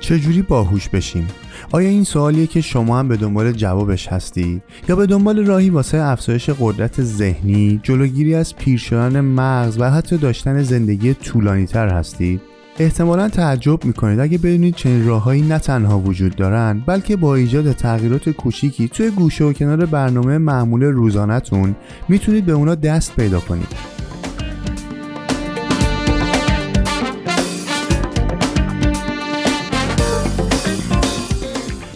چجوری باهوش بشیم؟ آیا این سوالیه که شما هم به دنبال جوابش هستید یا به دنبال راهی واسه افزایش قدرت ذهنی، جلوگیری از پیر شدن مغز و حتی داشتن زندگی طولانی تر هستید؟ احتمالا تعجب می‌کنید. اگه بدونید چنین راههایی نه تنها وجود دارن بلکه با ایجاد تغییرات کوچیکی توی گوشه و کنار برنامه معمول روزانهتون می‌تونید به اونا دست پیدا کنید.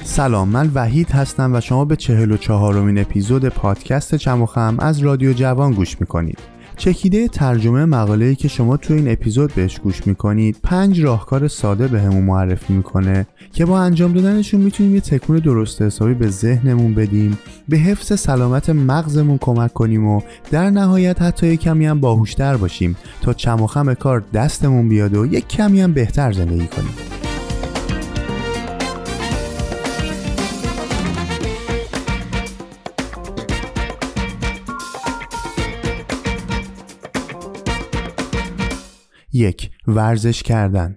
سلام من وحید هستم و شما به چهل و چهارمین اپیزود پادکست چموخم از رادیو جوان گوش می‌کنید. چکیده ترجمه مقاله‌ای که شما تو این اپیزود بهش گوش می‌کنید. پنج راهکار ساده به همون معرفی می‌کنه که با انجام دادنشون می‌تونیم یه تکون درست حسابی به ذهنمون بدیم به حفظ سلامت مغزمون کمک کنیم و در نهایت حتی یک کمی هم باهوشتر باشیم تا چموخم کار دستمون بیاد و یک کمی هم بهتر زندگی کنیم. یک ورزش کردن.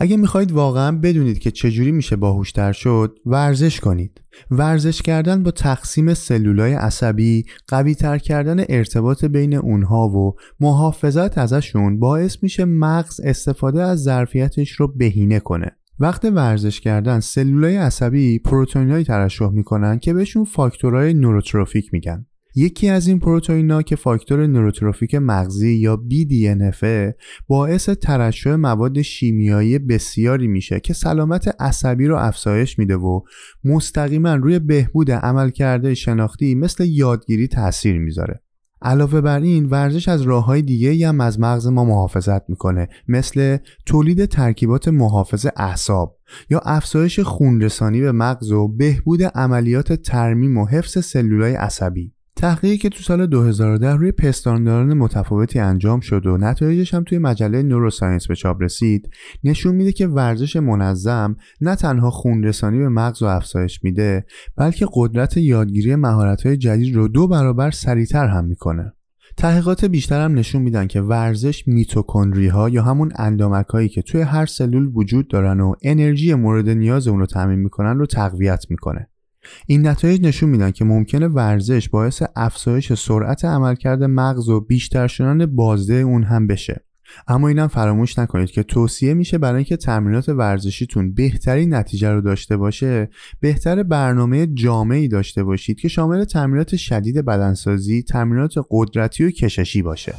اگه می‌خواهید واقعا بدونید که چجوری میشه باهوشتر شد ورزش کنید. ورزش کردن با تقسیم سلولای عصبی قوی تر کردن ارتباط بین اونها و محافظت ازشون باعث میشه مغز استفاده از ظرفیتش رو بهینه کنه. وقت ورزش کردن سلولای عصبی پروتئینایی ترشح می‌کنن که بهشون فاکتورهای نوروتروفیک میگن. یکی از این پروتئینا که فاکتور نوروتروفیک مغزی یا BDNF باعث ترشح مواد شیمیایی بسیاری میشه که سلامت عصبی رو افزایش میده و مستقیما روی بهبود عملکرد شناختی مثل یادگیری تاثیر می‌ذاره. علاوه بر این ورزش از راه های دیگه هم از مغز ما محافظت می‌کنه مثل تولید ترکیبات محافظ اعصاب یا افزایش خونرسانی به مغز و بهبود عملیات ترمیم و حفظ سلولای عصبی تحقیقی که تو سال 2010 روی پستانداران متفاوتی انجام شد و نتایجش هم توی مجله نوروساینس به چاپ رسید نشون میده که ورزش منظم نه تنها خونرسانی به مغز و افزایش میده بلکه قدرت یادگیری مهارت‌های جدید رو دو برابر سریعتر هم می‌کنه. تحقیقات بیشتر هم نشون میدن که ورزش میتوکندری ها یا همون اندامک هایی که توی هر سلول وجود دارن و انرژی مورد نیاز اون رو تعمین می‌کنن رو تقویت می‌کنه. این نتایج نشون میدن که ممکنه ورزش باعث افزایش سرعت عملکرد مغز و بیشتر شدن بازده اون هم بشه. اما اینم فراموش نکنید که توصیه میشه برای اینکه تمرینات ورزشیتون بهترین نتیجه رو داشته باشه بهتر برنامه جامعی داشته باشید که شامل تمرینات شدید بدنسازی تمرینات قدرتی و کششی باشه.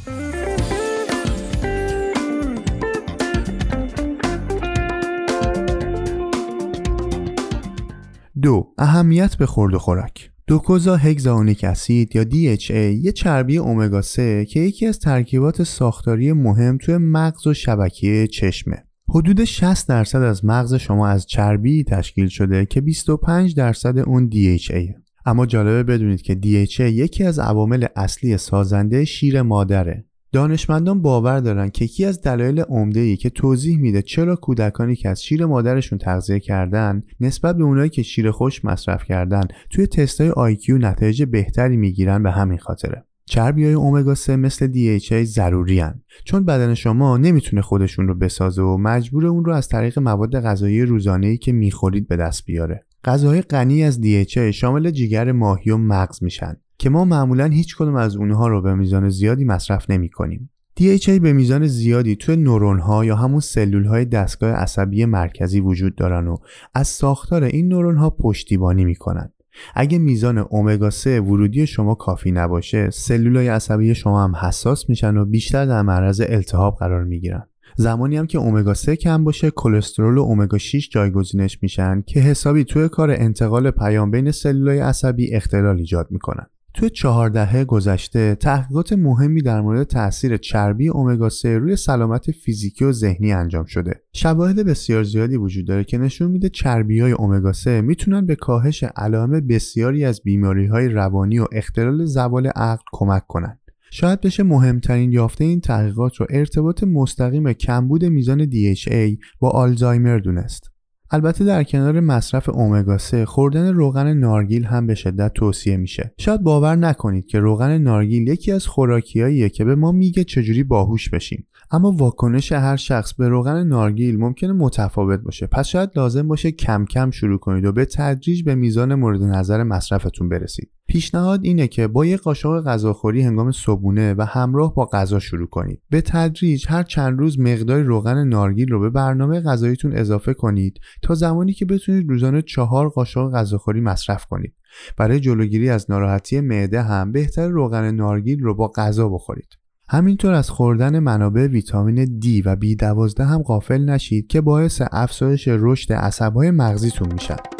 دو اهمیت به خورد و خوراک. دوکوزا هگزاونیک اسید یا DHA یه چربی اومگا 3 که یکی از ترکیبات ساختاری مهم توی مغز و شبکیه چشمه. حدود 60 درصد از مغز شما از چربی تشکیل شده که 25 درصد اون DHA اما جالبه بدونید که DHA یکی از عوامل اصلی سازنده شیر مادره. دانشمندان باور دارن که یکی از دلایل عمده ای که توضیح میده چرا کودکانی که از شیر مادرشون تغذیه کردن نسبت به اونایی که شیر خوش مصرف کردن توی تستای آیکیو نتایج بهتری می‌گیرن به همین خاطره چربی های اومگا 3 مثل DHA ضروری هن. چون بدن شما نمی‌تونه خودشون رو بسازه و مجبور اون رو از طریق مواد غذایی روزانه‌ای که می‌خورید به دست بیاره. غذاهای غنی از DHA شامل جیگر ماهی و مغز میشن که ما معمولا هیچ کدوم از اونها رو به میزان زیادی مصرف نمی کنیم. DHA به میزان زیادی توی نورون ها یا همون سلول های دستگاه عصبی مرکزی وجود دارن و از ساختار این نورون ها پشتیبانی می‌کنن. اگه میزان اومگا 3 ورودی شما کافی نباشه، سلول های عصبی شما هم حساس میشن و بیشتر در معرض التهاب قرار می‌گیرن. زمانی هم که اومگا 3 کم باشه کلسترول و اومگا 6 جایگزینش میشن که حسابی توی کار انتقال پیام بین سلولای عصبی اختلال ایجاد می‌کنن. توی چهار دهه گذشته تحقیقات مهمی در مورد تاثیر چربی اومگا 3 روی سلامت فیزیکی و ذهنی انجام شده. شواهد بسیار زیادی وجود داره که نشون میده چربی های اومگا 3 می‌تونن به کاهش علائم بسیاری از بیماری های روانی و اختلال زوال عقل کمک کنند. شاید بشه مهمترین یافته این تحقیقات رو ارتباط مستقیم کمبود میزان DHA با آلزایمر دونست. البته در کنار مصرف اومگا 3 خوردن روغن نارگیل هم به شدت توصیه میشه. شاید باور نکنید که روغن نارگیل یکی از خوراکیاییه که به ما میگه چجوری باهوش بشیم. اما واکنش هر شخص به روغن نارگیل ممکنه متفاوت باشه. پس شاید لازم باشه کم کم شروع کنید و به تدریج به میزان مورد نظر مصرفتون برسید. پیشنهاد اینه که با یک قاشق غذاخوری هنگام صبونه و همراه با غذا شروع کنید. به تدریج هر چند روز مقدار روغن نارگیل رو به برنامه غذاییتون اضافه کنید تا زمانی که بتونید روزانه چهار قاشق غذاخوری مصرف کنید. برای جلوگیری از ناراحتی معده هم بهتر روغن نارگیل رو با غذا بخورید. همینطور از خوردن منابع ویتامین D و B12 هم غافل نشید که باعث افزایش رشد عصبهای مغزیتون میشن.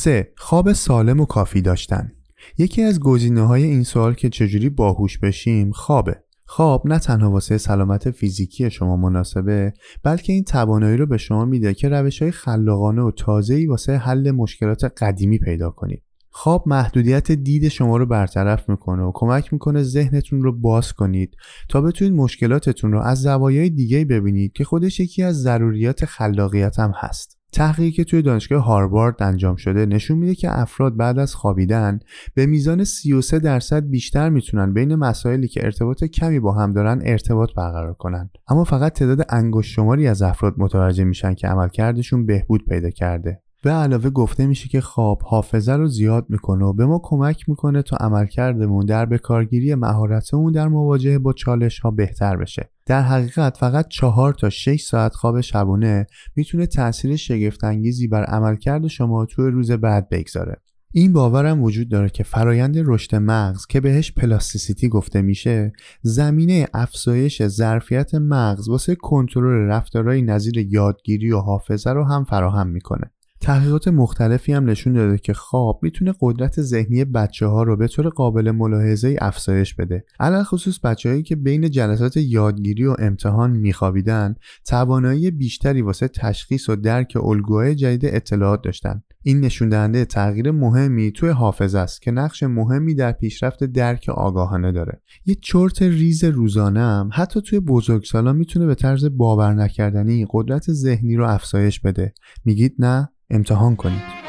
3. خواب سالم و کافی داشتن. یکی از گزینه های این سوال که چجوری باهوش بشیم خوابه. خواب نه تنها واسه سلامت فیزیکی شما مناسبه بلکه این توانایی رو به شما میده که روش های خلاقانه و تازه‌ای واسه حل مشکلات قدیمی پیدا کنید. خواب محدودیت دید شما رو برطرف می‌کنه و کمک می‌کنه ذهنتون رو باز کنید تا بتونید مشکلاتتون رو از زوایای دیگه ببینید که خودش یکی از ضروریات خلاقیت هم هست. تحقیقی که توی دانشگاه هاروارد انجام شده نشون میده که افراد بعد از خوابیدن به میزان 33 درصد بیشتر می‌تونن بین مسائلی که ارتباط کمی با هم دارن ارتباط برقرار کنن. اما فقط تعداد انگشت شماری از افراد متوجه میشن که عملکردشون بهبود پیدا کرده. به علاوه گفته میشه که خواب حافظه رو زیاد می‌کنه و به ما کمک می‌کنه تا عملکردمون در بکارگیری مهارتمون در مواجهه با چالش ها بهتر بشه. در حقیقت فقط چهار تا 6 ساعت خواب شبانه می‌تونه تاثیر شگفتانگیزی بر عملکرد شما توی روز بعد بگذاره. این باورم وجود داره که فرایند رشد مغز که بهش پلاستیسیتی گفته میشه زمینه افزایش ظرفیت مغز واسه کنترل رفتارهای نظیر یادگیری و حافظه رو هم فراهم می‌کنه. تحقیقات مختلفی هم نشون داده که خواب می‌تونه قدرت ذهنی بچه ها رو به طور قابل ملاحظه افزایش بده. علل خصوص بچههایی که بین جلسات یادگیری و امتحان میخوابیدن توانایی بیشتری واسه تشخیص و درک الگوهای جدید اطلاعات داشتن. این نشون دهنده تغییر مهمی توی حافظه است که نقش مهمی در پیشرفت درک آگاهانه داره. یه چرت ریز روزانه هم حتی توی بزرگسالان می‌تونه به طرز باور نکردنی قدرت ذهنی رو افزایش بده. میگید نه؟ امتحان کنید.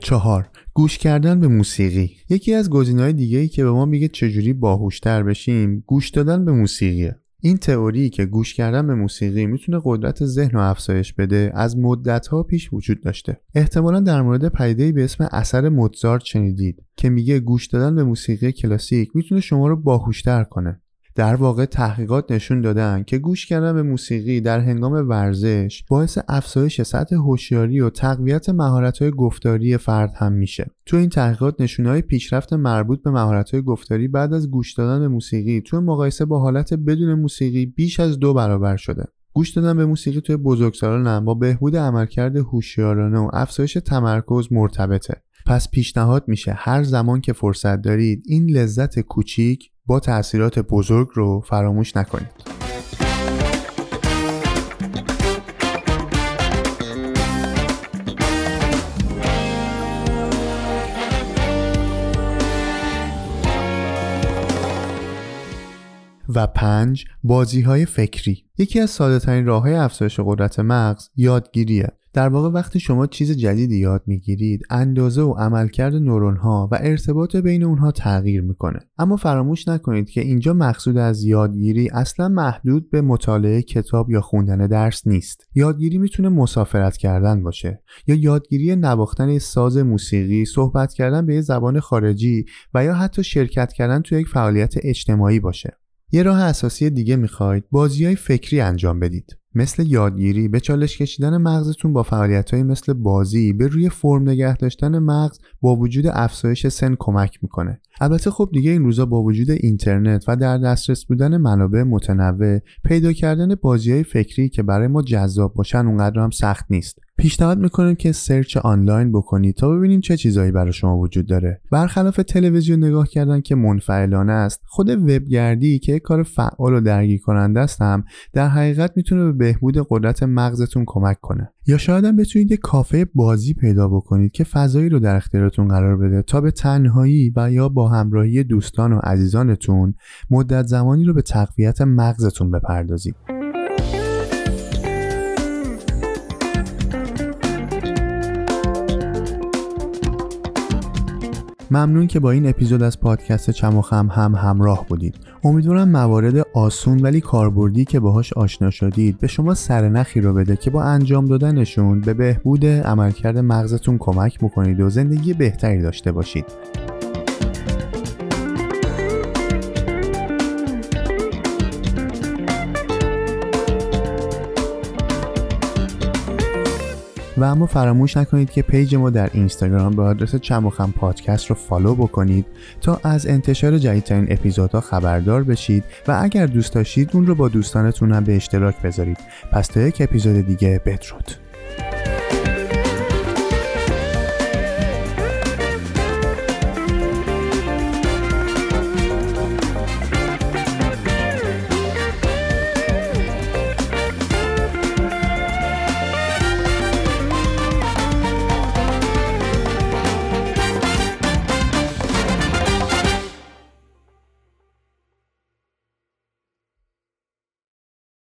چهار. گوش کردن به موسیقی. یکی از گزینه‌های دیگه ای که به ما میگه چجوری باهوشتر بشیم گوش دادن به موسیقیه. این تئوری که گوش کردن به موسیقی می‌تونه قدرت ذهن رو افزایش بده از مدتها پیش وجود داشته. احتمالا در مورد پدیده به اسم اثر موتزارت شنیدید که میگه گوش دادن به موسیقی کلاسیک می‌تونه شما رو باهوشتر کنه. در واقع تحقیقات نشون دادن که گوش کردن به موسیقی در هنگام ورزش باعث افزایش سطح هوشیاری و تقویت مهارت‌های گفتاری فرد هم میشه. تو این تحقیقات نشونهای پیشرفت مربوط به مهارت‌های گفتاری بعد از گوش دادن به موسیقی تو مقایسه با حالت بدون موسیقی بیش از دو برابر شده. گوش دادن به موسیقی توی بزرگسالان هم با بهبود عملکرد هوشیارانه و افزایش تمرکز مرتبطه. پس پیشنهاد میشه هر زمان که فرصت دارید این لذت کوچیک با تاثیرات بزرگ رو فراموش نکنید. و پنج بازی های فکری یکی از ساده ترین راه های افزایش قدرت مغز یادگیریه در واقع وقتی شما چیز جدیدی یاد می‌گیرید اندازه و عملکرد نورون ها و ارتباط بین اونها تغییر می‌کنه. اما فراموش نکنید که اینجا مقصود از یادگیری اصلا محدود به مطالعه کتاب یا خوندن درس نیست. یادگیری می‌تونه مسافرت کردن باشه یا یادگیری نواختن ساز موسیقی صحبت کردن به یه زبان خارجی و یا حتی شرکت کردن توی یک فعالیت اجتماعی باشه. یه راه اساسی دیگه می‌خواید؟ بازی های فکری انجام بدید. مثل یادگیری به چالش کشیدن مغزتون با فعالیت های مثل بازی به روی فرم نگه داشتن مغز با وجود افزایش سن کمک می‌کنه. البته خب دیگه این روزا با وجود اینترنت و در دسترس بودن منابع متنوع پیدا کردن بازی های فکری که برای ما جذاب باشن اونقدر هم سخت نیست. پیشنهاد می‌کنیم که سرچ آنلاین بکنید تا ببینید چه چیزایی برای شما وجود داره. برخلاف تلویزیون نگاه کردن که منفعلانه است خود وبگردی که کار فعال و درگیر کننده است هم در حقیقت می‌تونه به بهبود قدرت مغزتون کمک کنه. یا شاید هم بتونید یک کافه بازی پیدا بکنید که فضایی رو در اختیارتون قرار بده تا به تنهایی و یا با همراهی دوستان و عزیزانتون مدت زمانی رو به تقویت مغزتون بپردازید. ممنون که با این اپیزود از پادکست چموخم هم همراه بودید. امیدوارم موارد آسون ولی کاربردی که باهاش آشنا شدید به شما سرنخی رو بده که با انجام دادنشون به بهبود عملکرد مغزتون کمک بکنید و زندگی بهتری داشته باشید. و اما فراموش نکنید که page ما در اینستاگرام به آدرس چم و خم پادکست رو follow بکنید تا از انتشار جدیدترین اپیزودها خبردار بشید و اگر دوست داشتید اون رو با دوستانتون هم به اشتراک بذارید. پس تا یک اپیزود دیگه بدرود.